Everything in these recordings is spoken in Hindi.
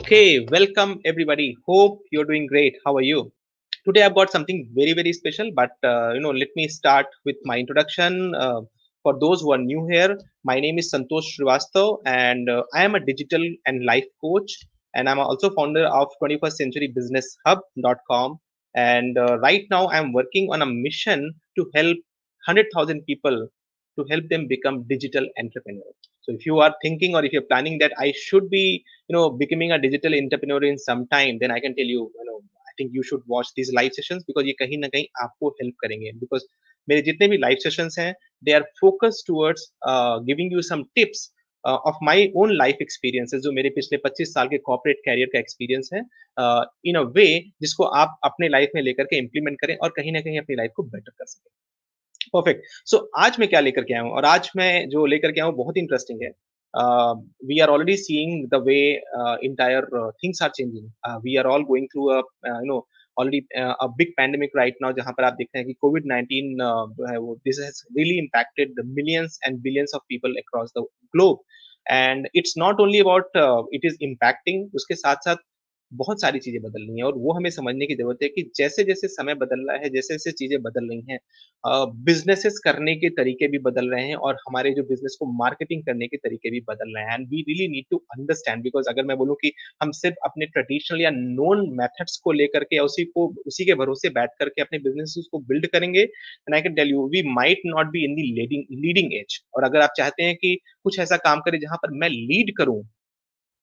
Okay, welcome everybody. Hope you're doing great. How are you? Today I've got something very very special, but uh, you know, let me start with my introduction. Uh, for those who are new here, my name is Santosh Srivastav, and uh, I am a digital and life coach, and I'm also founder of 21st Century Business Hub.com. And uh, right now, I'm working on a mission to help 100,000 people to help them become digital entrepreneurs. So if you are thinking or if you're planning that I should be, you know, becoming a digital entrepreneur in some time, then I can tell you, you know, I think you should watch these live sessions because ये कहीं ना कहीं आपको help करेंगे because मेरे जितने भी live sessions हैं they are focused towards uh, giving you some tips uh, of my own life experiences जो मेरे पिछले 25 साल के corporate career का experience है uh, in a way जिसको आप अपने life में लेकर के implement करें और कहीं ना कहीं अपनी life को better कर सकें परफेक्ट सो आज मैं क्या लेकर के आया हूँ और आज मैं जो लेकर के आया हूँ बहुत इंटरेस्टिंग है we are already seeing the way entire things are changing we are all going through you know already a big pandemic right now जहां पर आप देखते हैं कि कोविड 19 जो है वो this has really impacted the millions and billions of people across the globe and it's not only about it is impacting उसके साथ साथ बहुत सारी चीज़ें बदल रही हैं और वो हमें समझने की ज़रूरत है कि जैसे जैसे समय बदल रहा है जैसे जैसे चीज़ें बदल रही हैं बिजनेसेस करने के तरीके भी बदल रहे हैं और हमारे जो बिज़नेस को मार्केटिंग करने के तरीके भी बदल रहे हैं and we really need to understand because अगर मैं बोलूँ कि हम सिर्फ़ अपने ट्रेडिशनल या नोन मेथड्स को लेकर के उसी को, उसी के भरोसे बैठ करके अपने बिज़नेस को बिल्ड करेंगे and I can tell you we might not be in the leading leading edge और अगर आप चाहते हैं कि कुछ ऐसा काम करें जहाँ पर मैं लीड करूँ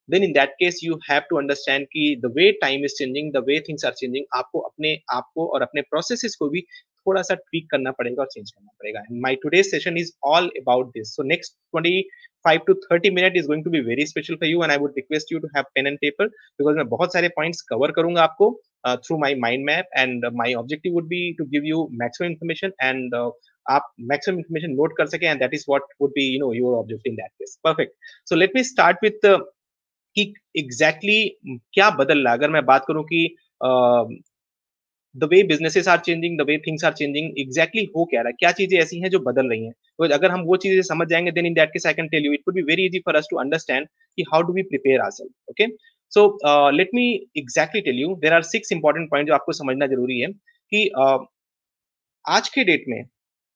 then in that case you have to understand कि the way time is changing the way things are changing आपको अपने आप को और अपने processes को भी थोड़ा सा tweak करना पड़ेगा और change करना पड़ेगा and my today's session is all about this so next 25 to 30 minute is going to be very special for you and I would request you to have pen and paper because मैं बहुत सारे points cover करूंगा आपको uh, through my mind map and uh, my objective would be to give you maximum information and uh, आप maximum information note कर सके and that is what would be you know your objective in that case perfect so let me start with uh, कि एग्जैक्टली exactly क्या बदल रहा है? अगर मैं बात करूँ कि the way businesses are changing the way things are changing exactly हो क्या रहा है? क्या चीज़ें ऐसी हैं जो बदल रही हैं? तो अगर हम वो चीज़ें समझ जाएँगे then in that case I can tell you it would be very easy for us to understand कि how do we prepare ourselves okay so let me exactly tell you there are six important point जो आपको समझना ज़रूरी है कि uh, आज के डेट में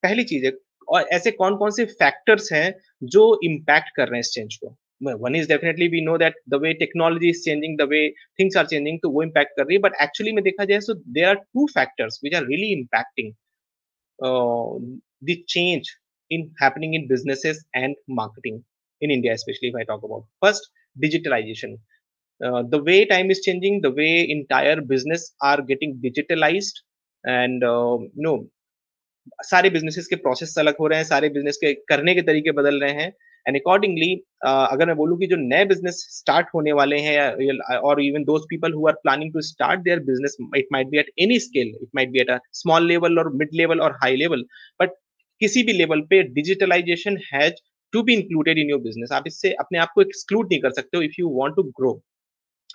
पहली चीज़ है और ऐसे कौन कौन से फैक्टर्स हैं जो इम्पैक्ट कर रहे हैं इस चेंज को? One is definitely we know that the way technology is changing the way things are changing तो वो इम्पैक्ट कर रही है बट एक्चुअली में देखा जाए so there are two factors which are really impacting the in happening in businesses and marketing in India specially I talk about first digitalisation the way time is changing the way entire business are getting digitalise and no सारे बिजनेसिस के प्रोसेस अलग हो रहे हैं, सारे बिज़नेस के करने के तरीके बदल रहे हैं एंड अकॉर्डिंगली अगर मैं बोलूँ कि जो नए बिज़नेस स्टार्ट होने वाले हैं और even those people who are planning to start their business it might be at any scale it might be at a small level और मिड लेवल और हाई लेवल बट किसी भी लेवल पे digitalization has to be included in your business आप इससे अपने आप को एक्सक्लूड नहीं कर सकते हो if you want to grow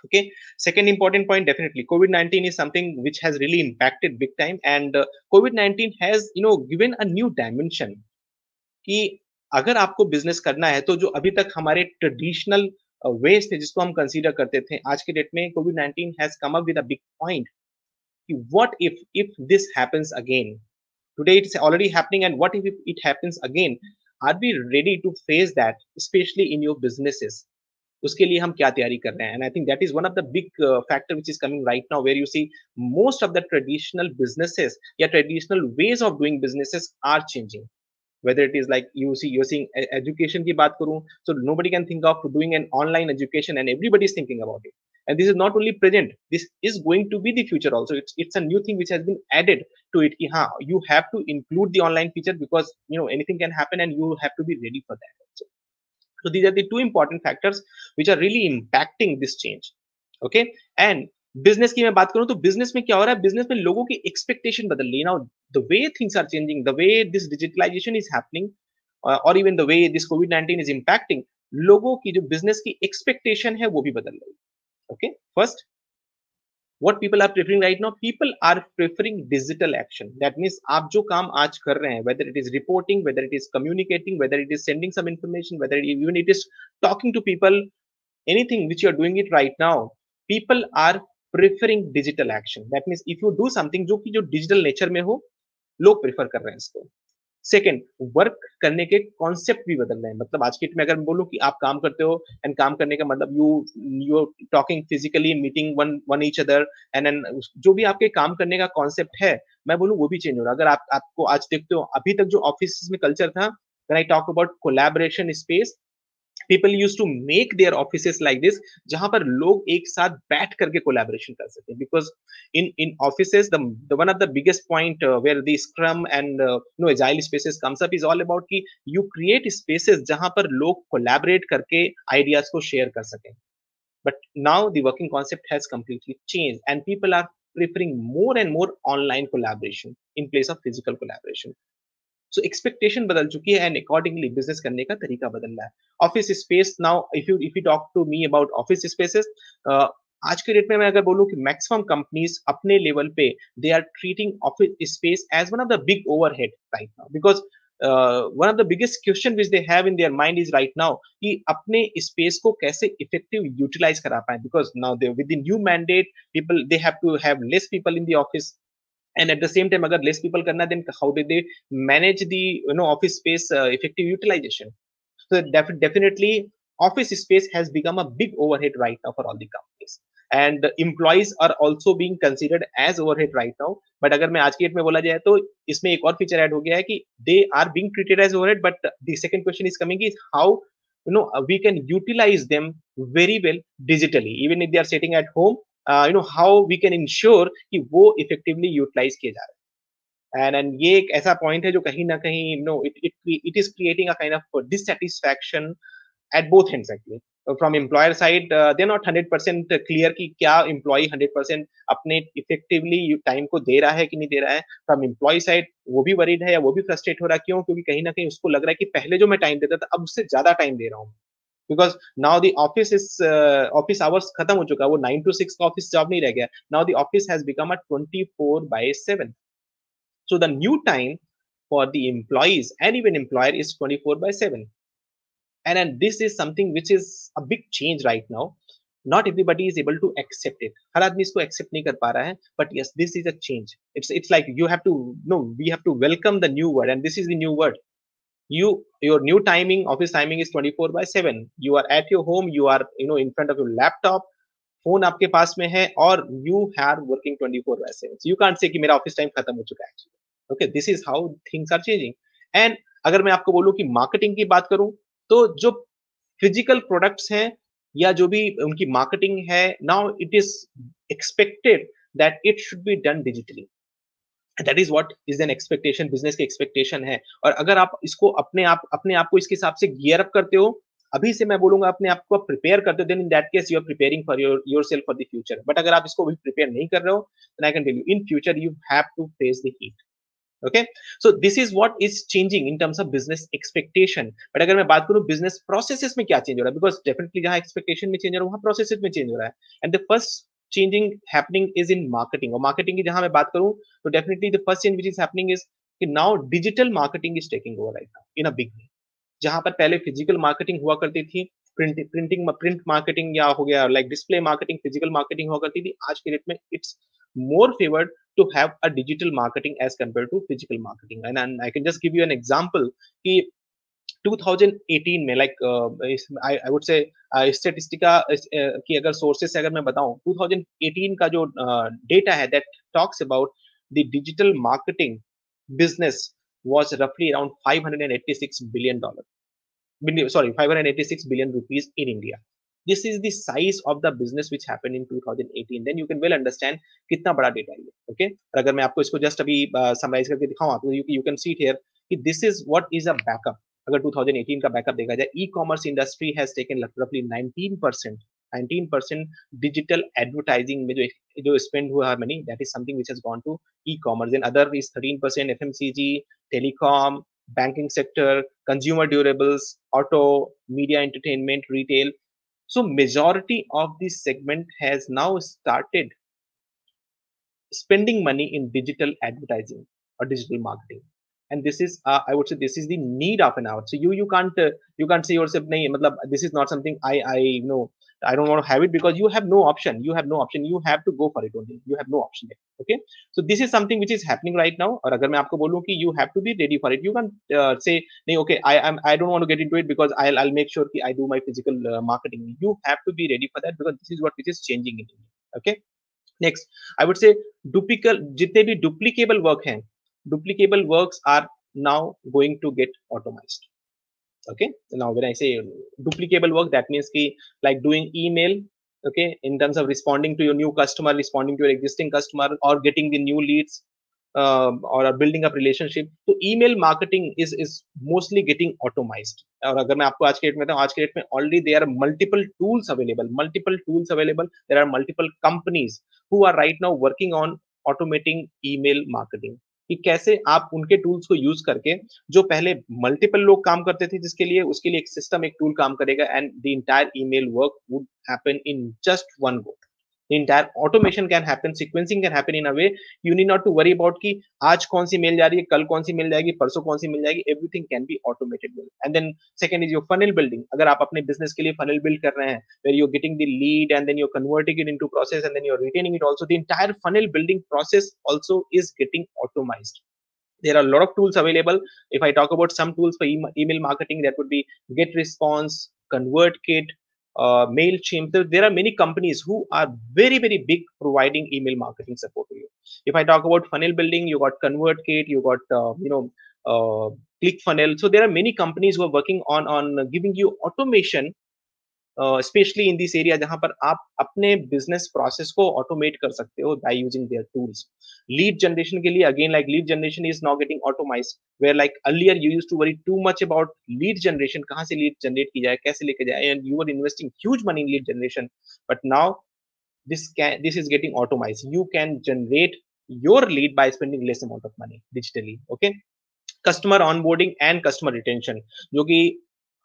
okay? Second important point definitely covid-19 is something which has really impacted big time. And uh, covid-19 has you know given a new dimension. कि अगर आपको बिज़नेस करना है तो जो अभी तक हमारे ट्रेडिशनल वेज थे जिसको हम कंसीडर करते थे, आज के डेट में Covid nineteen has come up with a big point कि what if if this happens again today it's already happening and what if it happens again? Are we ready to face that, especially in your businesses? उसके लिए हम क्या तैयारी कर रहे हैं? And I think that is one of the big factor which is coming right now where you see most of the traditional businesses या traditional ways of doing businesses are changing whether it is like you see you're seeing education ki baat karu so nobody can think of doing an online education and everybody is thinking about it. And this is not only present this is going to be the future also. It's it's a new thing which has been added to it. Ki, ha, you have to include the online feature because you know anything can happen and you have to be ready for that also. So these are the two important factors which are really impacting this change. Okay? And business की मैं बात करूँ तो बिज़नेस में क्या हो रहा है? बिज़नेस में लोगों की एक्सपेक्टेशन बदल रही है now way things are changing the way this digitalization is happening और even the way this Covid nineteen is impacting लोगों की जो बिज़नेस की एक्सपेक्टेशन है वो भी बदल रही है। Okay first what people are preferring right now people are preferring digital action that means आप जो काम आज कर रहे हैं whether it is reporting whether it is communicating whether it is sending some information whether it even it is talking to people anything which you are doing it right now people are preferring digital action. That means if you do something जो कि जो digital nature में हो, लोग prefer कर रहे हैं इसको. सेकेंड वर्क करने के कॉन्सेप्ट भी बदल रहे हैं मतलब आज की डेट में अगर मैं बोलूँ कि आप काम करते हो एंड काम करने का मतलब you you talking physically meeting one one each other and and जो भी आपके काम करने का कॉन्सेप्ट है मैं बोलूँ वो भी चेंज हो रहा है अगर आप आपको आज देखते हो अभी तक जो ऑफ़िस में कल्चर था I talk about collaboration space people use to make their offices like this जहाँ पर लोग एक साथ बैठ करके कोलैबोरेशन कर सकते हैं। Because in in offices the one of the biggest point where the scrum and no agile spaces comes up is all about कि यू क्रिएट स्पेसेस जहाँ पर लोग कोलैबोरेट करके आइडियाज़ को शेयर कर सकें। But now the working concept has completely changed and people are preferring more and more online collaboration in place of physical collaboration so expectation बदल चुकी है एंड अकॉर्डिंगली बिज़नेस करने का तरीका बदल रहा है। Office space now if you if you talk to me about office spaces आज के डेट में मैं अगर बोलूँ कि मैक्सिमम कंपनीज़ अपने लेवल पे they are treating office space as one of the big overhead right now because one of the biggest question which they have in their mind is right now कि अपने स्पेस को कैसे इफ़ेक्टिव यूटिलाइज करा पाए? Because now they within new mandate people they have to have less people in the office and at the same time agar less people karna then how did they manage the you know office space uh, effective utilization so def- definitely office space has become a big overhead right now for all the companies and employees are also being considered as overhead right now but agar main aaj ki date mein bola jaye to isme ek aur feature add ho gaya hai ki they are being treated as overhead but the second question is coming is how you know we can utilize them very well digitally even if they are sitting at home you know how we can ensure कि वो इफेक्टिवली यूटिलाइज किए जा रहे हैं एंड एंड ये एक ऐसा पॉइंट है जो कहीं ना कहीं no it it it is creating a kind of dissatisfaction at both ends actually from employer side they not hundred percent clear कि क्या एम्प्लॉय हंड्रेड परसेंट अपने इफेक्टिवली टाइम को दे रहा है कि नहीं दे रहा है। फ्रॉम एम्प्लॉय साइड वो भी वरीड है या वो भी फ्रस्ट्रेट हो रहा है, क्यों? क्योंकि कहीं ना कहीं उसको लग रहा है कि पहले जो मैं टाइम देता था, अब उससे ज़्यादा टाइम दे रहा हूँ। Because now the office is uh, office hours खत्म हो चुका है वो नाइन टू सिक्स का office जॉब नहीं रह गया now the office has become a twenty four by seven so for the employees and even employer is 24 by 7 and, and this is something which is a big change right now. Not everybody is able to accept it. Har आदमी isko accept nahi kar pa raha hai. but yes this is a change. It's it's like you have to no we have to welcome the new word and this is the new word. You, your new timing, office timing is 24 by 7 you are at your home, you are, you know, in front of your laptop. Phone आपके पास में है और you have working 24 by 7 you can't say कि मेरा ऑफ़िस टाइम खत्म हो चुका है okay this is how things are changing and अगर मैं आपको बोलूँ कि मार्केटिंग की बात करूँ तो जो फ़िज़िकल प्रोडक्ट्स हैं या जो भी उनकी मार्केटिंग है now it is expected that it should be done digitally that is what is an expectation business की एक्सपेक्टेशन है। और अगर आप इसको अपने आप अपने आप को इसके हिसाब से गियर अप करते हो, अभी से मैं बोलूँगा अपने आप को प्रिपेयर करते हो then in that case you are preparing for your yourself for the future but अगर आप इसको अभी प्रिपेयर नहीं कर रहे हो then I can tell you in future you have to face the heat okay so this is what is changing in terms of business expectation but अगर मैं बात करूँ बिज़नेस प्रोसेसेस में क्या चेंज हो रहा है बिकॉज़ डेफिनेटली जहाँ एक्सपेक्टेशन में चेंज हो रहा है, वहाँ प्रोसेसेस में चेंज हो रहा है। And the first changing happening is in marketing और मार्केटिंग की जहाँ मैं बात करूँ तो definitely the first change which is happening is कि now digital marketing is taking over right now in a big way जहाँ पर पहले फ़िज़िकल मार्केटिंग हुआ करती थी प्रिंट प्रिंटिंग प्रिंट मार्केटिंग या हो गया like display marketing physical marketing हुआ करती थी, आज के डेट में it's more favoured to have a digital marketing as compare to physical marketing and I can just give you an example की 2018 में like I would say Statistica की अगर सोर्सेस अगर मैं बताऊँ 2018 का जो डेटा uh, है that talks about the digital marketing business was roughly around 586 billion dollar sorry 586 billion rupees in india. This is the size of the business which happened in 2018 then you can well understand कितना बड़ा डेटा है ओके और अगर मैं आपको इसको जस्ट अभी समराइज करके दिखाऊँ आपको you can see it here कि this is what is a backup अगर 2018 का बैकअप देखा जाए e commerce industry has taken रफली 19 परसेंट 19 परसेंट डिजिटल एडवर्टाइजिंग में जो जो स्पेंड हुआ है money that is something which has gone to e commerce and other is 13 percent F telecom banking sector consumer durables auto media entertainment retail so majority of this segment has now started spending money in digital advertising और digital marketing and this is uh, i would say this is the need of an hour so you you can't uh, you can't say yourself nahi matlab this is not something i i you know I don't want to have it because you have no option. You have no option. You have to go for it only. You have no option. Okay. So this is something which is happening right now. और अगर मैं आपको बोलूँ कि you have to be ready for it. You can uh, say नहीं okay I am I don't want to get into it because I'll I'll make sure कि I do my physical uh, marketing. You have to be ready for that because this is what which is changing in India. Okay. Next, I would say duplicable जितने भी duplicable work हैं, duplicable works are now going to get automized. okay now when i say duplicable work that means ki like doing email okay in terms of responding to your new customer responding to your existing customer or getting the new leads uh, or building up relationship तो email marketing is is mostly getting automized और अगर मैं आपको आज के डेट में आज के डेट में already there are multiple tools available multiple tools available there are multiple companies who are right now working on automating email marketing कि कैसे आप उनके टूल्स को यूज़ करके, जो पहले मल्टीपल लोग काम करते थे जिसके लिए, उसके लिए एक सिस्टम एक टूल काम करेगा and the entire email work would happen in just one go entire automation can happen sequencing can happen in a way you need not to worry about कि आज कौन सी मेल जा रही है कल कौन सी मेल जाएगी परसों कौन सी मिल जाएगी everything can be automated well and then second is your funnel building अगर आप अपने business के लिए funnel build कर रहे हैं where you're getting the lead and then you're converting it into process and then you're retaining it also the entire funnel building process also is getting automized there are a lot of tools available if i talk about some tools for email marketing that would be get response convertkit uh, mailchimp there, there are many companies who are very very big providing email marketing support to you. If i talk about funnel building you got convertkit you got uh, you know uh, clickfunnel. So there are many companies who are working on on giving you automation specially in this area जहाँ पर आप अपने बिज़नेस प्रोसेस को ऑटोमेट कर सकते हो by using their tools lead generation के लिए again like lead generation is now getting automise where like earlier you use to worry too much about lead generation कहाँ से लीड जनरेट की जाए, कैसे लेके जाए and you are investing huge money in lead generation but now this can, this is getting automized. You can generate your lead by spending less amount of money digitally, okay? Customer onboarding and customer retention, जो कि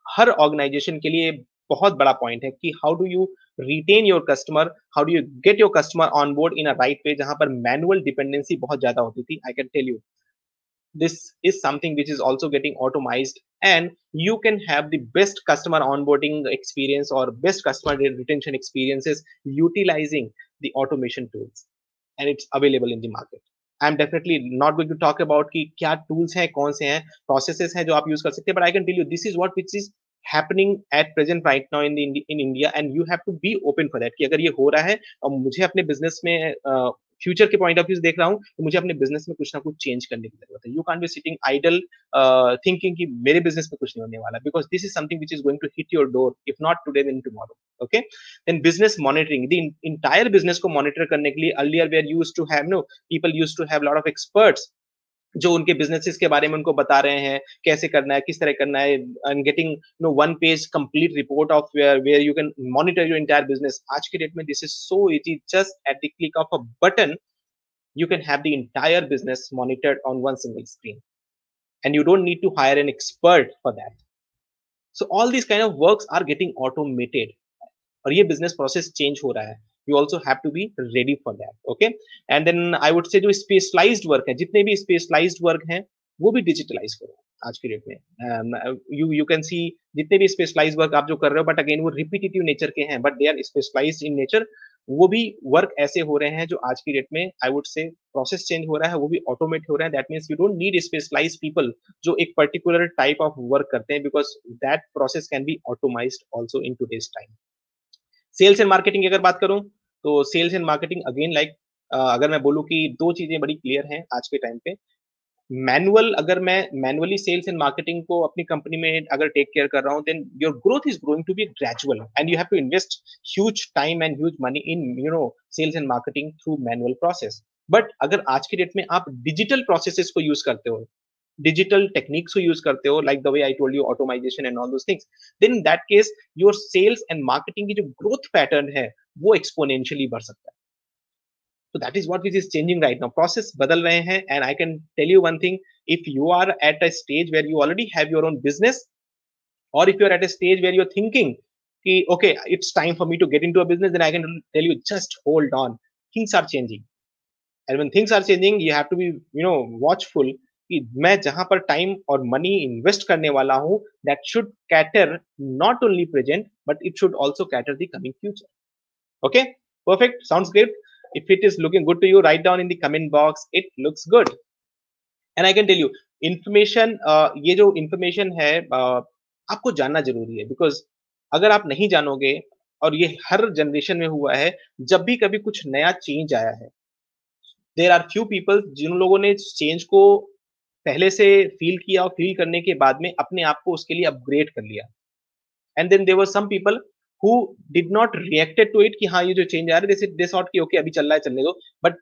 हर ऑर्गेनाइजेशन के लिए बहुत बड़ा पॉइंट है कि how do you retain your customer how do you get your customer on board in right way जहाँ पर मैनुअल डिपेंडेंसी बहुत ज़्यादा होती थी I can tell you this is something which is also getting automise and you can have the best customer onboarding experience और best customer retention experience is utilising the automation tools and it's available in the market I am definitely not going to talk about कि क्या टूल्स हैं, कौन से हैं प्रोसेस हैं जो आप यूज़ कर सकते हैं but I can tell you this is what which is at present right now in the in India and you have to be open for that कि अगर ये हो रहा है और मुझे अपने बिज़नेस में फ्यूचर के पॉइंट ऑफ़ व्यू देख रहा हूँ तो मुझे अपने बिज़नेस में कुछ ना कुछ चेंज करने की ज़रूरत है। You can be sitting idle thinking कि मेरे बिज़नेस में कुछ नहीं होने वाला। Because this is something which is going to hit your door if not today then tomorrow okay then business monitoring the entire business को मॉनिटर करने के लिए earlier were use to have no people use to have lot of experts जो उनके बिजनेसिस के बारे में उनको बता रहे हैं, कैसे करना है, किस तरह करना है and getting no one page complete report of where where you can monitor your entire business आज के डेट में this is so easy just at the click of a button you can have the entire business monitored on one single screen and you don't need to hire an expert for that so all this kind of works are getting automated और ये बिज़नेस प्रोसेस चेंज हो रहा है। You also have to be ready for that, okay? And then i would say जो specialized work है, जितने भी specialized work हैं, वो भी digitalize करो आज की डेट में। यू यू कैन सी जितने भी स्पेशलाइज वर्क आप जो कर रहे हो बट अगेन वो रिपीटेटिव नेचर के हैं but they are specialise in nature वो भी वर्क ऐसे हो रहे हैं जो आज की डेट में I would say process change हो रहा है, वो भी ऑटोमेट हो रहा है। That means you don't need specialise people जो एक पर्टिकुलर टाइप ऑफ़ वर्क करते हैं because that process can be automise also in today's time sales and marketing की अगर बात करूँ तो sales and marketing again like अगर मैं बोलूँ कि दो चीज़ें बड़ी क्लियर हैं आज के टाइम पे। मैनुअल अगर मैं मैनुअली सेल्स एंड मार्केटिंग को अपनी कंपनी में अगर टेक केयर कर रहा हूँ then your growth is growing to be gradual and you have to invest huge time and huge money in you know sales and marketing through manual process but अगर आज की डेट में आप डिजिटल प्रोसेसेस को यूज़ करते हो डिजिटल टेक्निक्स को यूज़ करते हो like the way I told you automisation and all those things then in that case your sales and marketing की जो ग्रोथ पैटर्न है वो एक्सपोनेंशियली बढ़ सकता है So that is what which is changing right now. Process badal rahe hain, and I can tell you one thing: if you are at a stage where you already have your own business, or if you are at a stage where you're thinking, okay, it's time for me to get into a business, then I can tell you just hold on. Things are changing, and when things are changing, you have to be you know watchful कि मैं जहाँ पर टाइम और मनी इन्वेस्ट करने वाला हूँ that should cater not only present but it should also cater the coming future okay perfect. Sounds great. If it is looking good to you write down in the comment box it looks good. And i can tell you information uh, ये जो information है uh, आपको जानना ज़रूरी है बिकॉज़ अगर आप नहीं जानोगे और ये हर जनरेशन में हुआ है जब भी कभी कुछ नया चेंज आया है देर आर फ्यू पीपल जिन लोगों ने चेंज को पहले से फील किया और फील करने के बाद में अपने आप को उसके लिए अपग्रेड कर लिया। And then there were some people who did not reacted to it कि हाँ ये जो चेंज आ रहा है ओके अभी चल रहा है, चलने दो। But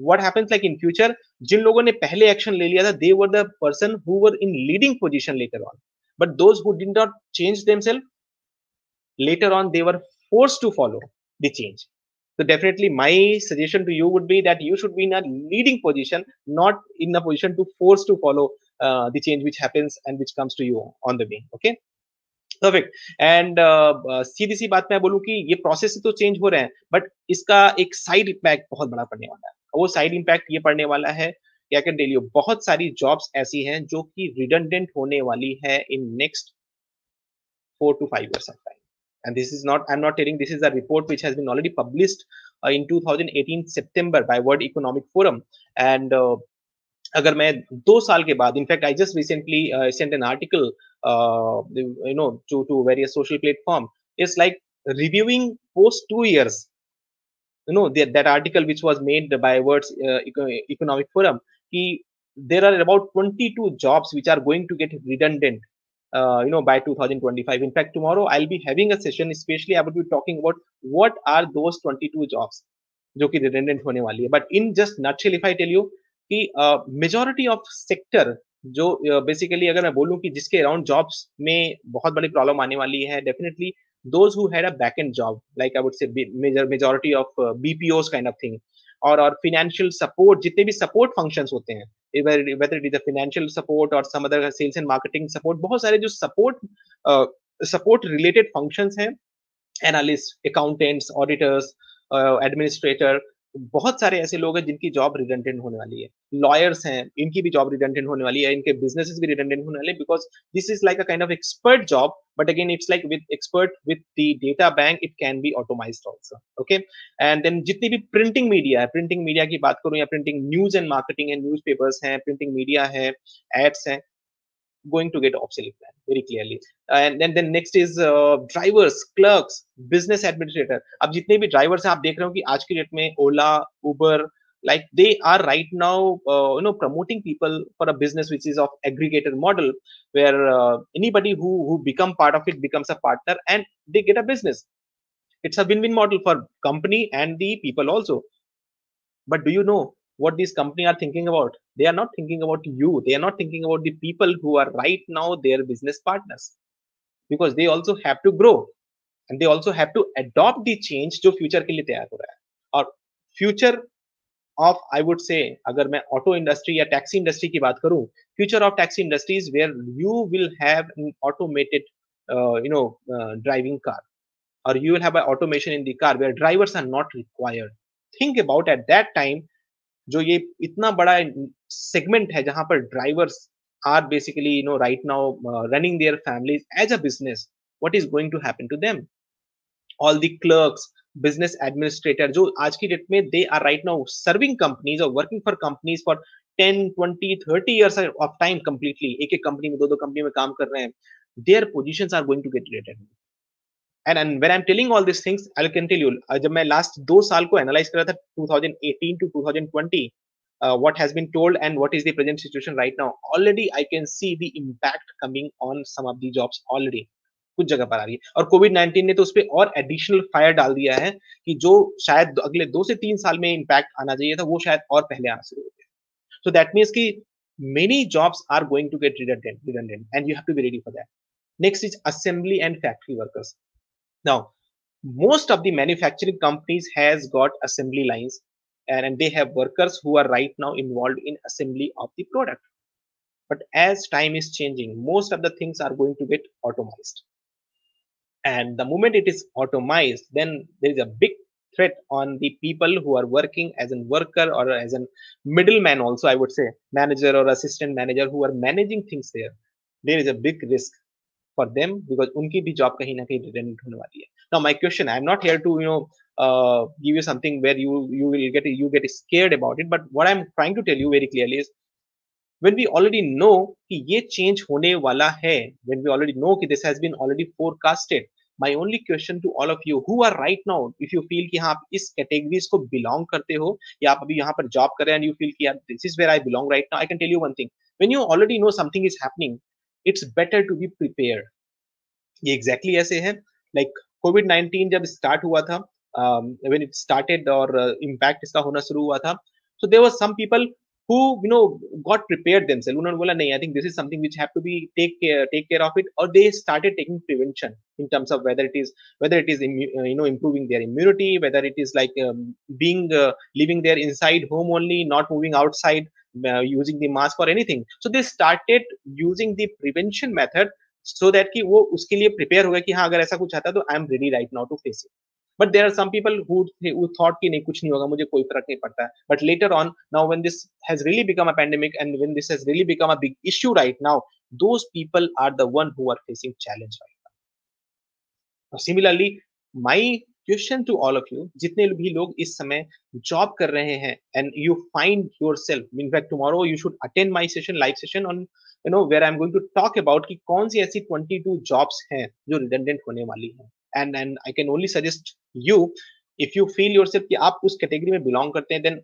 what happens like in future जिन लोगों ने पहले एक्शन ले लिया था they were the person who were in leading position later on but though did not change themself later on they force to follow the change so definitely my suggestion to you would be that you should be in a leading position not in a position to force to follow uh, the change which happens and which comes to you on the way okay perfect and सीधी सी बात मैं बोलूँ कि ये प्रोसेस तो चेंज हो रहे हैं बट इसका एक साइड इम्पैक्ट बहुत बड़ा पड़ने वाला है वो साइड इम्पैक्ट ये पड़ने वाला है क्या कैन टेल यू बहुत सारी जॉब्स ऐसी हैं जो कि रिडंडेंट होने वाली है in next four to five of time and this is not i'm not telling this is a report which has been already published uh, in 2018 september by world economic forum and uh, अगर मैं दो साल के बाद in fact I just recently sent an article you know to to various social platform it's like reviewing post two years you know that, that article which was made by words uh, economic forum ki there are about 22 jobs which are going to get redundant uh, you know by 2025 in fact tomorrow i'll be having a session especially i will be talking about what are those 22 jobs जो कि रिडेंडेंट होने वाली है. But in just nutshell if I tell you कि मेजोरिटी ऑफ़ सेक्टर जो बेसिकली uh, अगर मैं बोलूँ कि जिसके अराउंड जॉब्स में बहुत बड़ी प्रॉब्लम आने वाली है definitely those who had a back end job like I would say major majority of BPOs kind of thing और और फाइनेंशियल सपोर्ट जितने भी सपोर्ट फ़ंक्शंस होते हैं whether it is a financial support or some other sales and marketing support बहुत सारे जो सपोर्ट सपोर्ट रिलेटेड फ़ंक्शंस हैं accountants auditors uh, एडमिनिस्ट्रेटर बहुत सारे ऐसे लोग हैं जिनकी जॉब रिडेंडेंट होने वाली है। लॉयर्स हैं, इनकी भी जॉब रिडेंडेंट होने वाली है, इनके बिज़नेस भी रिडेंडेंट होने वाले because this is like a kind of expert job but again it's like with expert with the data bank it can be automise also okay and then जितनी भी प्रिंटिंग मीडिया है प्रिंटिंग मीडिया की बात करूँ या प्रिंटिंग न्यूज़ एंड मार्केटिंग है न्यूज़ पेपर्स है प्रिंटिंग मीडिया है एड्स हैं going to get obsolete plan very clearly and then then next is uh, drivers clerks business administrator अब जितने भी drivers हैं आप देख रहे हो कि आज की डेट में ओला उबर like they are right now uh, you know promoting people for a business which is of aggregator model where uh, anybody who who become part of it becomes a partner and they get a business it's a win-win model for company and the people also but do you know what these company are thinking about they are not thinking about you they are not thinking about the people who are right now their business partners because they also have to grow and they also have to adopt the change जो future के लिए तैयार हो रहा है और future ऑफ आई वुड से अगर मैं ऑटो इंडस्ट्री या टैक्सी इंडस्ट्री की बात करूं future of taxi industries where you will have an automated you know driving car or you will have an automation in the car where drivers are not required think about at that time जो ये इतना बड़ा सेगमेंट है जहाँ पर drivers are basically you know right now running their families as a business what is going to happen to them all the clerks business administrator जो आज की डेट में they are right now serving companies और working for companies for 10 20 30 years of time completely एक एक कंपनी में दो दो कंपनी में काम कर रहे हैं। Their are going to get get related and and when i'm telling all these things i can tell you जब मैं लास्ट दो साल को एनालाइज कर रहा था 2018 to 2020 uh, what has been told and what is the present situation right now already i can see the impact coming on some of the jobs already कुछ जगह पर आ रही है और कोविड नाइन्टीन ने तो उस पर और एडिशनल फायर डाल दिया है कि जो शायद अगले दो से तीन साल में इम्पैक्ट आना चाहिए था वो शायद और पहले आना शुरू हो गया सो दैट मीन्स की jobs are going to get redundant, redundant and you have to be ready for that. Next is assembly and factory workers. Now, most of the manufacturing companies has got assembly lines and, and they have workers who are right now involved in assembly of the product. But as time is changing, most of the things are going to get automized. And the moment it is automized then there is a big threat on the people who are working as a worker or as a middleman also i would say manager or assistant manager who are managing things there. There is a big risk for them because unki bhi job kahin na kahin redundant hone wali hai now my question i am not here to you know uh, give you something where you you will get you get scared about it but what i'm trying to tell you very clearly is when we already know कि ये change होने वाला है when we already know कि this has been already forecasted my only question to all of you who are right now if you feel कि हाँ आप इस categories को belong करते हो या आप अभी यहाँ पर job कर रहे हैं and you feel कि यार this is where I belong right now I can tell you one thing when you already know something is happening it's better to be prepared ये exactly ऐसे है like COVID 19 जब start हुआ था um, when it started और uh, impact इसका होना शुरू हुआ था so there were some people who you know got prepared themselves उन्होंने बोला नहीं I think this is something which have to be take care take care of it or they started taking prevention in terms of whether it is whether it is uh, you know improving their immunity whether it is like um, being uh, living there inside home only not moving outside uh, using the mask or anything so they started using the prevention method so that कि वो उसके लिए prepare हो गए कि हाँ अगर ऐसा कुछ आता है तो right now to face it but there are some people who who thought कि नहीं कुछ नहीं होगा मुझे कोई फ़र्क नहीं पड़ता but later on now when this has really become a pandemic and when this has really become a big issue right now those people are the one who are facing challenge right now now similarly my question to all of you जितने भी लोग इस समय job कर रहे हैं and you find yourself in fact tomorrow you should attend my session live session on you know where I'm going to talk about कि कौन सी ऐसी 22 jobs हैं जो redundant होने वाली हैं and and I can only suggest you if you feel yourself कि आप उस category में belong करते हैं then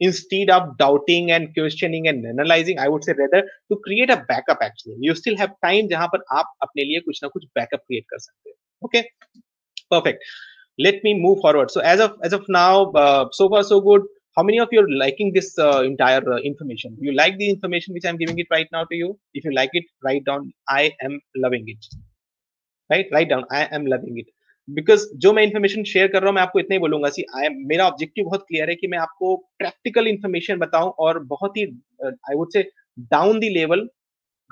instead of doubting and questioning and analyzing I would say rather to create a backup actually you still have time जहाँ पर आप अपने लिए कुछ ना कुछ backup create कर सकते हैं okay perfect let me move forward so as of as of now uh, so far so good how many of you are liking this uh, entire uh, information you like the information which i'm giving it right now to you if you like it write down i am loving it right right down I am loving it because जो मैं इन्फॉर्मेशन शेयर कर रहा हूँ मैं आपको इतना ही बोलूँगा सी आई मेरा ऑब्जेक्टिव बहुत क्लियर है कि मैं आपको प्रैक्टिकल इन्फॉर्मेशन बताऊँ और बहुत ही I would say down the level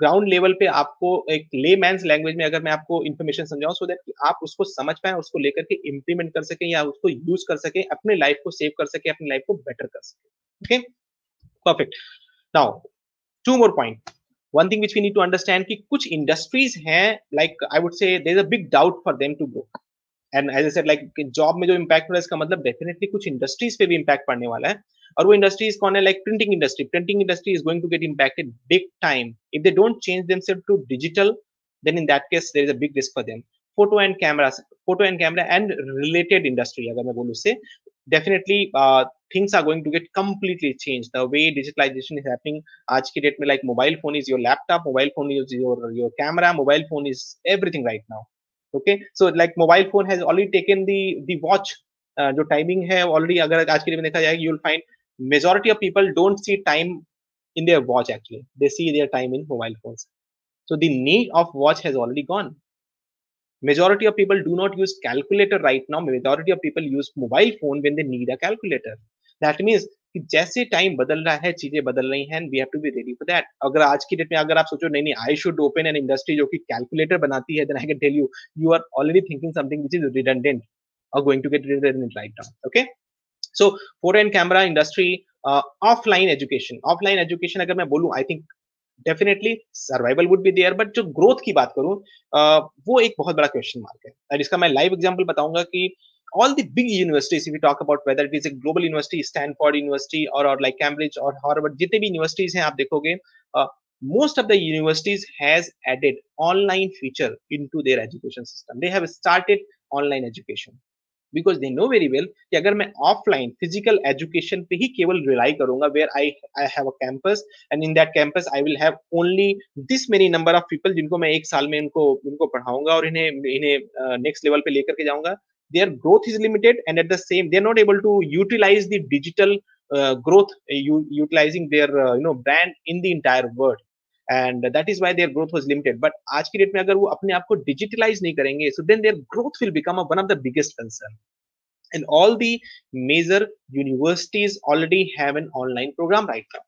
ground level पे आपको एक ले मैंस लैंग्वेज में अगर मैं आपको इन्फॉर्मेशन समझाऊं सो दैट आप उसको समझ पाए, उसको लेकर के इम्प्लीमेंट कर सकें या उसको यूज़ कर सकें, अपने लाइफ को सेव कर सके, अपनी लाइफ को बेटर कर सके। Okay perfect now two more point one thing which we need to understand कि कुछ industries हैं, like I would say there's a big doubt for them to grow. And as I said, like job में जो impact हो है, इसका मतलब definitely कुछ industries पे भी impact पड़ने वाला है। और वो industries कौन है like printing industry printing industry is going to get impacted big time if they don't change themselves to digital then in that case there is a big risk for them photo and camera photo and camera and related industry अगर मैं बोलूँ उससे definitely uh, things are going to get completely changed the way digitalization is happening आज की डेट में like mobile phone is your laptop mobile phone is your your camera mobile phone is everything right now okay so like mobile phone has already taken the the watch uh, जो timing है already अगर आज की डेट में देखा जाए you'll find majority of people don't see time in their watch actually they see their time in mobile phones so the need of watch has already gone majority of people do not use calculator right now majority of people use mobile phone when they need a calculator that means कि जैसे टाइम बदल रहा है चीज़ें बदल रही हैं we have to be ready for that अगर आज की डेट में अगर आप सोचो नहीं नहीं I should open an industry जो कि कैलकुलेटर बनाती है then I can tell you you are already thinking something which is redundant or going to get redundant right now okay so photo and camera industry offline education offline education अगर मैं बोलूँ I think definitely survival would be there but जो ग्रोथ की बात करूँ uh, वो एक बहुत बड़ा क्वेश्चन मार्क है। और इसका मैं लाइव एग्ज़ाम्पल बताऊँगा कि all the big universities if talk about whether it is a global university Stanford university और लाइक कैम्ब्रिज और हार्वर्ड जितने भी यूनिवर्सिटीज हैं आप देखोगे most of the universities has added online future into their education system they have started online education because they know very well कि अगर मैं ऑफलाइन फ़िज़िकल एजुकेशन पे ही केवल रिलाई करूँगा where I I have a campus and in that campus I will have only this many number of people जिनको मैं एक साल में इनको उनको पढ़ाऊँगा और इन्हें इन्हें नेक्स्ट लेवल पे लेकर के जाऊँगा। Their growth is limited and at the same they're not able to utilize the digital uh, growth uh, utilizing their uh, you know brand in the entire world. and that is why their growth was limited but आज की डेट में अगर वो अपने आप को digitalize नहीं करेंगे so then their growth will become a, one of the biggest concern and all the major universities already have an online program right now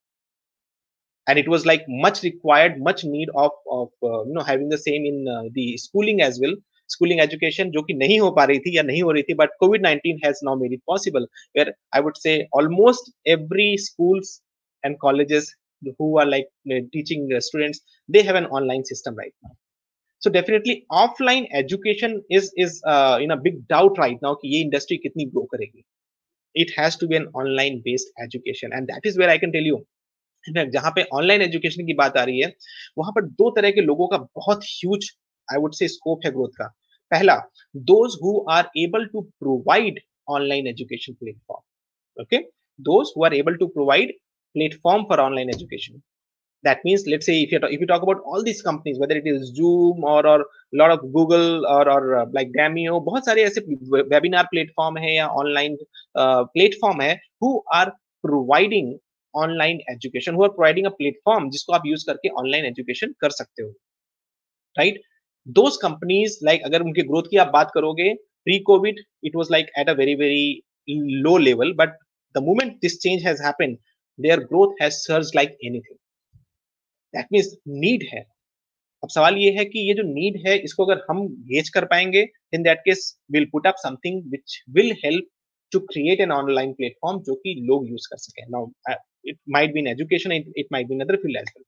and it was like much required much need of of uh, you know having the same in uh, the schooling as well schooling education जो कि नहीं हो पा रही थी या नहीं हो रही थी but COVID-19 has now made it possible where I would say almost every schools and colleges who are like uh, teaching uh, students they have an online system right now so definitely offline education is is uh, in a big doubt right now कि ये industry कितनी grow करेगी it has to be an online based education and that is where I can tell you जहाँ पे ऑनलाइन एजुकेशन की बात आ रही है वहाँ पर दो तरह के लोगों का बहुत huge I would say scope है ग्रोथ का पहला those who are able to provide online education platform okay those who are able to provide platform for online education that means let's say if you if you talk about all these companies whether it is zoom or or a lot of google or or uh, like Damio बहुत सारे ऐसे webinar platform है या online uh, platform है who are providing online education who are providing a platform जिसको आप use करके online education कर सकते हो right those companies like अगर उनके growth की आप बात करोगे pre covid it was like at a very very low level but the moment this change has happened their growth has surged like anything. That means need है. अब सवाल ये है कि ये जो नीड है, इसको अगर हम गेज कर पाएँगे in that case will put up something which will help to create an online platform जो कि लोग यूज़ कर सकें. Now it might be in education it might be in other field as well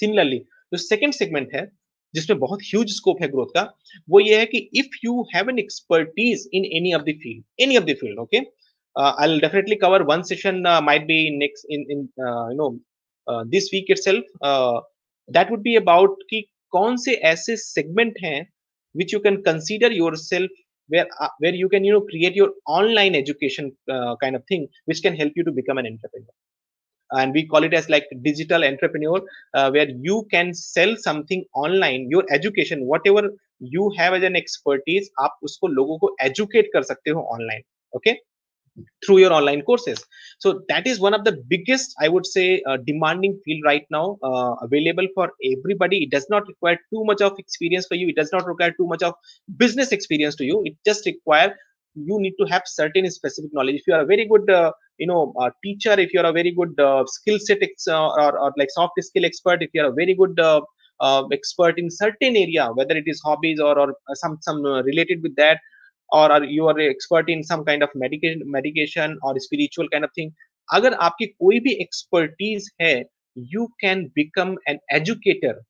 similarly जो सेकंड सेगमेंट है, जिसमें बहुत ह्यूज स्कोप है ग्रोथ का, वो ये है कि if you have an expertise in any of the field any of the field okay uh, I'll definitely cover one session uh, might be next in in uh, you know uh, this week itself. Uh, that would be about कि कौन से ऐसे segment हैं which you can consider yourself where uh, where you can you know create your online education uh, kind of thing which can help you to become an entrepreneur and we call it as like digital entrepreneur uh, where you can sell something online your education whatever you have as an expertise आप उसको लोगों को educate कर सकते हो online okay through your online courses. So that is one of the biggest i would say uh, demanding field right now uh, available for everybody. It does not require too much of experience for you. It does not require too much of business experience to you. It just require you need to have certain specific knowledge. If you are a very good uh, you know uh, teacher if you are a very good uh, skill set ex- uh, or, or like soft skill expert if you are a very good expert in certain area whether it is hobbies or, or some some related with that और you are expert in some kind of medication और स्पिरिचुअल काइंड ऑफ़ थिंग अगर आपकी कोई भी एक्सपर्टीज है you can become an educator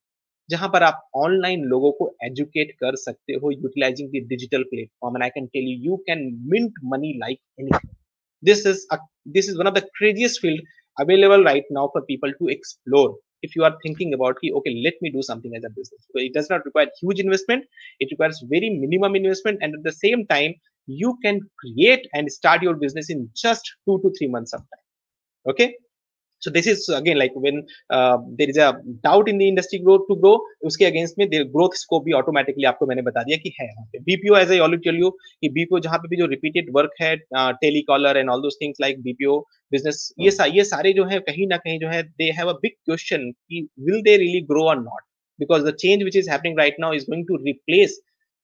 जहाँ पर आप ऑनलाइन लोगों को एजुकेट कर सकते हो utilising the digital platform and I can tell you you can mint money like anything this is this is one of the craziest field available right now for people to explore if you are thinking about okay let me do something as a business. So it does not require huge investment. It requires very minimum investment. And at the same time you can create and start your business in just two to three months of time. Okay so this is again like when uh, there is a doubt in the industry growth to grow उसके अगेंस्ट में ग्रोथ स्कोप भी ऑटोमेटिकली आपको मैंने बता दिया कि है यहाँ पे BPO as I already tell you कि बीपीओ जहाँ पे भी जो रिपीटेड वर्क है telecaller and all those things like BPO business ये सा, ये सारे जो है कहीं ना कहीं जो है they have a big question कि विल दे रियली ग्रो और not because the change which is happening right now is going to replace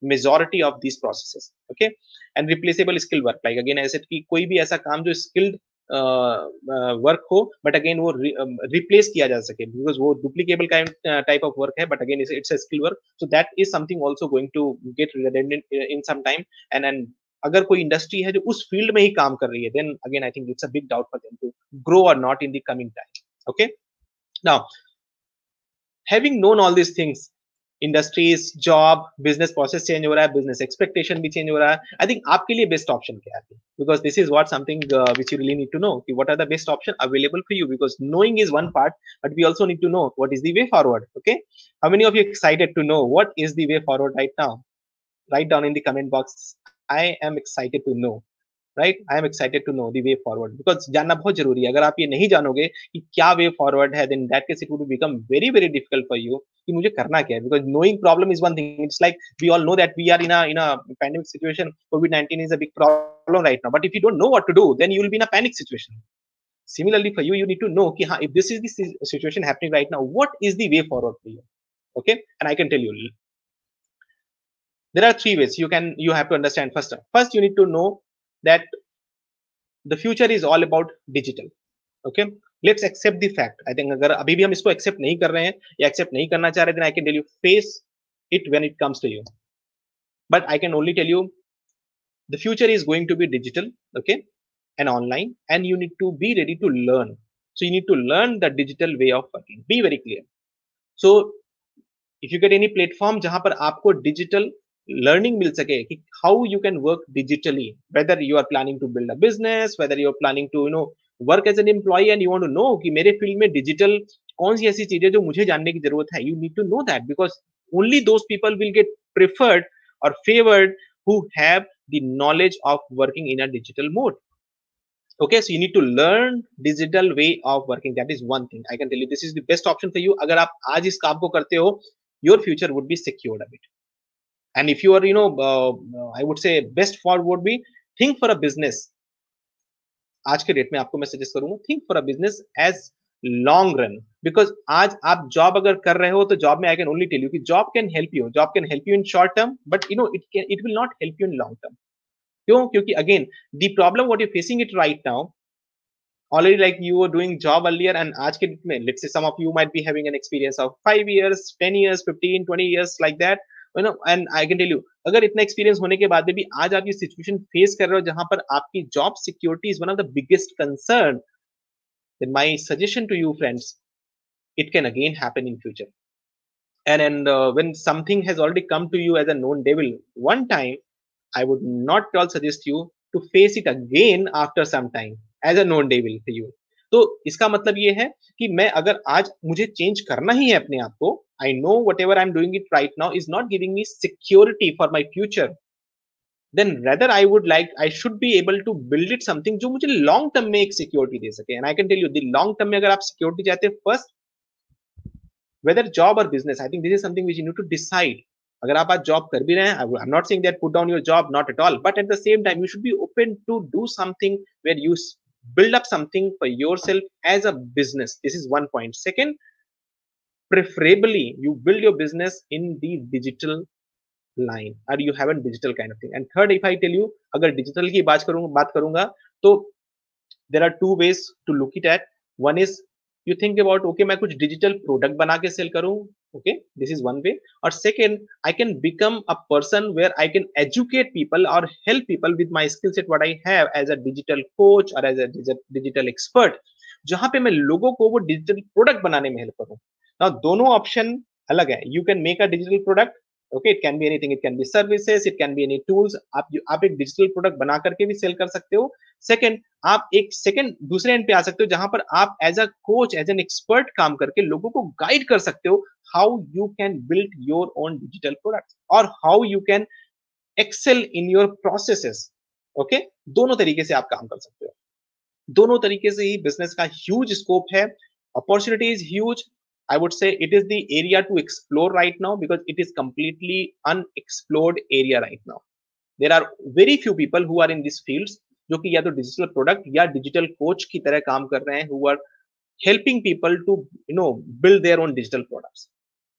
majority of these processes okay and replaceable skill work like again I said कि कोई भी ऐसा काम जो skilled वर्क हो बट अगेन वो रिप्लेस किया जा सके बिकॉज़ वो डुप्लीकेबल टाइप ऑफ़ वर्क है but again it's skill work so that is something also going to get in some time and and अगर कोई इंडस्ट्री है जो उस फ़ील्ड में ही काम कर रही है then again I think it's a big doubt for them to grow और not in the coming time okay now having known all these things industries job business process change हो रहा है बिज़नेस एक्सपेक्टेशन भी चेंज हो रहा है। आई थिंक आपके लिए बेस्ट ऑप्शन क्या है? Because this is what something which you really need to know कि what are the best option available for you because knowing is one part but we also need to know what is the way forward okay how many of you excited to know what is the way forward right now write down in the comment box, i am excited to know. Right I am excited to know the way forward because जानना बहुत ज़रूरी है। अगर आप ये नहीं जानोगे कि क्या वे फॉरवर्ड है then that case it would become very very difficult for you कि मुझे करना क्या है? Because knowing problem is one thing it's like we all know that we are in a in a pandemic situation COVID 19 is a big problem right now but if you don't know what to do then you will be in a panic situation similarly for you you need to know ki, if this is the situation happening right now what is the way forward for you? Okay? And i can tell you. There are three ways. You can you have to understand. First first you need to know that the future is all about digital okay let's accept the fact i think agar abhi bhi hum isko accept nahi kar rahe hain ya accept nahi karna cha rahe then i can tell you face it when it comes to you but i can only tell you the future is going to be digital okay and online and you need to be ready to learn so you need to learn the digital way of working be very clear so if you get any platform जहाँ पर आपको digital लर्निंग मिल सके कि how you can work digitally whether you are planning to build a business whether you are planning to you know work as an employ and you want know कि मेरे फ़ील्ड में डिजिटल कौन सी ऐसी चीज़ें जो मुझे जानने की ज़रूरत है। You need to know that because only those people will get preferred और favoured who have the knowledge of working in a digital mode okay so you need to learn digital way of working that is one thing I can tell you this is the best option for you अगर आप आज इस काम को करते हो your future would be secured a bit and if you are you know uh, i would say best for would be think for a business आज के डेट में आपको मैं सजेस्ट करूंगा think for a business as long run because आज आप जॉब अगर कर रहे हो तो जॉब में I can only tell you कि job can help you job can help you in short term but you know it can it will not help you in long term क्यों क्योंकि again the problem what you facing it right now already like you were doing job earlier and aaj ke mein let's say some of you might be having an experience of 5 years 10 years 15 20 years like that Experience होने के बाद भी, भी आज आप ये सिचुएशन फेस कर रहे हो जहाँ पर आपकी job security is one of the biggest concern then suggestion to you friends it can again happen in future and and when something has already come to you as a known devil one time I would not all suggest you to face it again after some time as a known devil for you तो इसका मतलब ये है कि मैं अगर आज मुझे चेंज करना ही है अपने आप को I know whatever I am doing it right now is not giving me security for my future then rather I would like I should be able to build it something जो मुझे long term में एक security दे सके and I can tell you the long term में अगर आप security चाहते हैं first whether job or business I think this is something which you need to decide अगर आप आज जॉब कर भी रहे हैं I'm not saying that put down your job not at all but at the same time you should be open to do something where you build up something for yourself as a business this is one point second preferably you build your business in the digital line or you have a digital kind of thing and third if i tell you agar digital की बात करूँगा बात करूँगा तो there are two ways to look it at one is you think about okay मैं कुछ digital product बना के sell करूँ okay this is one way or second i can become a person where i can educate people or help people with my skill set what i have as a digital coach or as a digital expert जहाँ पे मैं लोगों को वो डिजिटल प्रोडक्ट बनाने में हेल्प करूँ ना दोनों ऑप्शन अलग है। You can make a digital product okay it can be anything it can be services it can be any tools आप आप एक डिजिटल प्रोडक्ट बना करके भी सेल कर सकते हो। सेकंड आप एक सेकंड दूसरे एंड पे आ सकते हो, जहाँ पर आप as a coach as an expert काम करके लोगों को गाइड कर सकते हो how you can build your own digital product और how you can excel in your processes okay दोनों तरीके से आप काम कर सकते हो। दोनों तरीके से ही बिज़नेस का ह्यूज स्कोप है। Opportunity is huge I would say it is the area to explore right now because it is completely unexplored area right now. There are very few people who are in these fields जो कि या तो डिजिटल प्रोडक्ट या डिजिटल कोच की तरह काम कर रहे हैं who are helping people to you know build their own digital products.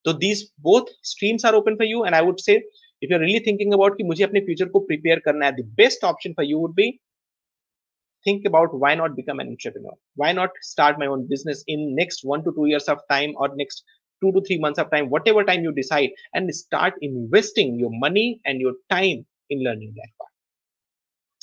So these both streams are open for you and I would say if you're really thinking about कि मुझे अपने फ्यूचर को प्रिपेयर करना है the best option for you would be think about why not become an entrepreneur? Why not start my own business in next one to two years of time or next two to three months of time whatever time you decide and start investing your money and your time in learning that part.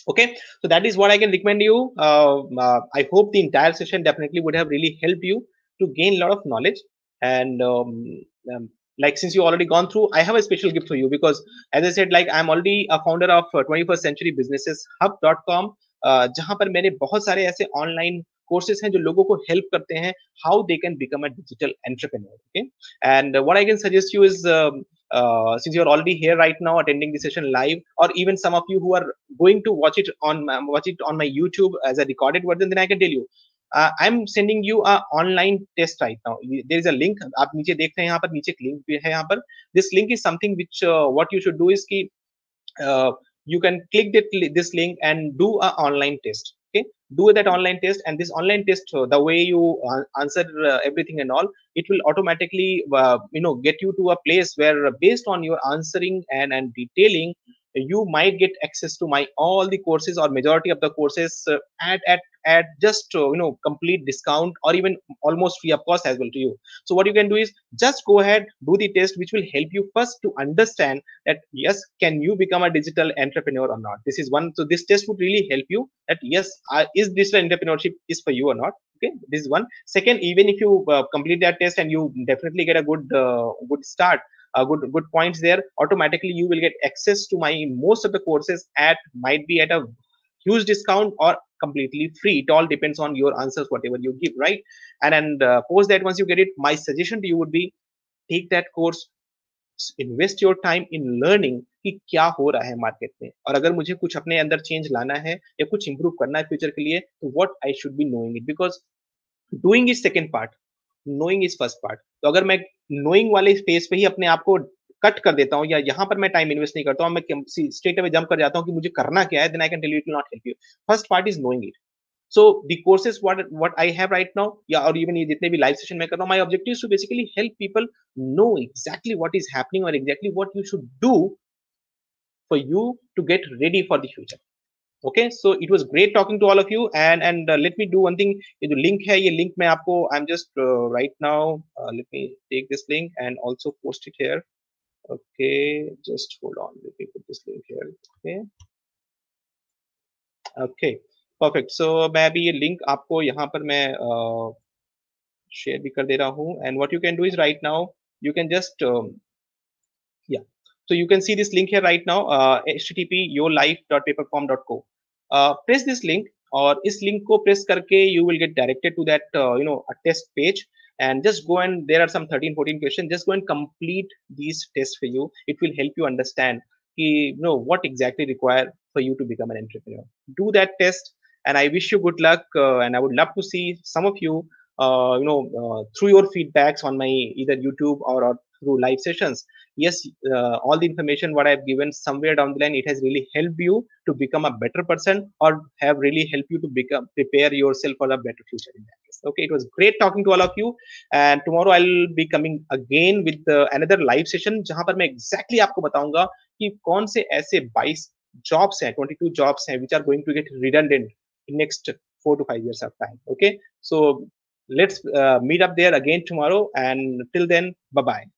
Okay? So that is what i can recommend you. Uh, uh, i hope the entire session definitely would have really helped you to gain a lot of knowledge. And um, um, like since you already gone through i have a special gift for you because as i said like i'm already a founder of uh, 21st century businesses hub.com जहाँ पर मैंने बहुत सारे ऐसे ऑनलाइन कोर्सेज हैं जो लोगों को हेल्प करते हैं how they can become a digital entrepreneur okay and what I can suggest you is since you are already here right now attending this session live और even some of you who are going to watch it on watch it on my YouTube as a recorded version then I can tell you I am sending you a online test right now there is a link आप नीचे देख रहे हैं, यहाँ पर नीचे लिंक भी है यहाँ पर। This link is something which what you should do is की you can click that, this link and do a online test okay? Do that online test and this online test uh, the way you uh, answer uh, everything and all it will automatically you know get you to a place where based on your answering and and detailing you might get access to my all the courses or majority of the courses at at at just uh, you know complete discount or even almost free of cost as well to you. So what you can do is just go ahead do the test which will help you first to understand that yes can you become a digital entrepreneur or not? This is one so this test would really help you that yes uh, is digital entrepreneurship is for you or not? Okay this is one. Second even if you uh, complete that test and you definitely get a good uh, good start uh, good good points there automatically you will get access to my most of the courses at might be at a huge discount or completely free it all depends on your answers whatever you give right and and uh, post that once you get it my suggestion to you would be take that course invest your time in learning कि क्या हो रहा है मार्केट में और अगर मुझे कुछ अपने अंदर चेंज लाना है या कुछ इंप्रूव करना है फ्यूचर के लिए तो what I should be knowing it because doing is second part knowing is first part तो अगर मैं नोइंग वाले स्पेस पे ही अपने आप को कट कर देता हूँ या यहाँ पर मैं टाइम इन्वेस्ट नहीं करता हूँ मैं स्ट्रेट अवे जंप कर जाता हूँ कि मुझे करना क्या है then I can tell you not help you first part is knowing it so the courses what I have right now या और इवन ये जितने भी लाइव सेशन मैं कर रहा हूँ my objective to basically help people know exactly what is happening और exactly what you should do for you to get ready for the future okay? So it was great talking to all of you and and uh, let me do one thing. in the link here link may i'm just uh, right now uh, let me take this link and also post it here. okay just hold on let me put this link here okay okay perfect so मैं अभी ये link आपको यहाँ पर मैं uh, share भी कर दे रहा हूँ and what you can do is right now you can just um, yeah so you can see this link here right now uh, http yourlife.paperform.co uh, press this link और इस लिंक को प्रेस करके you will get directed to that you know a test page and just go and there are some 13 14 questions. Just go and complete these tests for you. It will help you understand you know what exactly require for you to become an entrepreneur. Do that test and i wish you good luck uh, and i would love to see some of you uh, you know uh, through your feedbacks on my either youtube or, or through live sessions. Yes uh, all the information what i've given somewhere down the line it has really helped you to become a better person or have really helped you to become prepare yourself for a better future in that case okay it was great talking to all of you and tomorrow i'll be coming again with uh, another live session jahan par main exactly aapko bataunga कि कौन से ऐसे 22 jobs हैं 22 jobs हैं which are going to get redundant in next 4 to 5 years of time okay so let's uh, meet up there again tomorrow and till then bye bye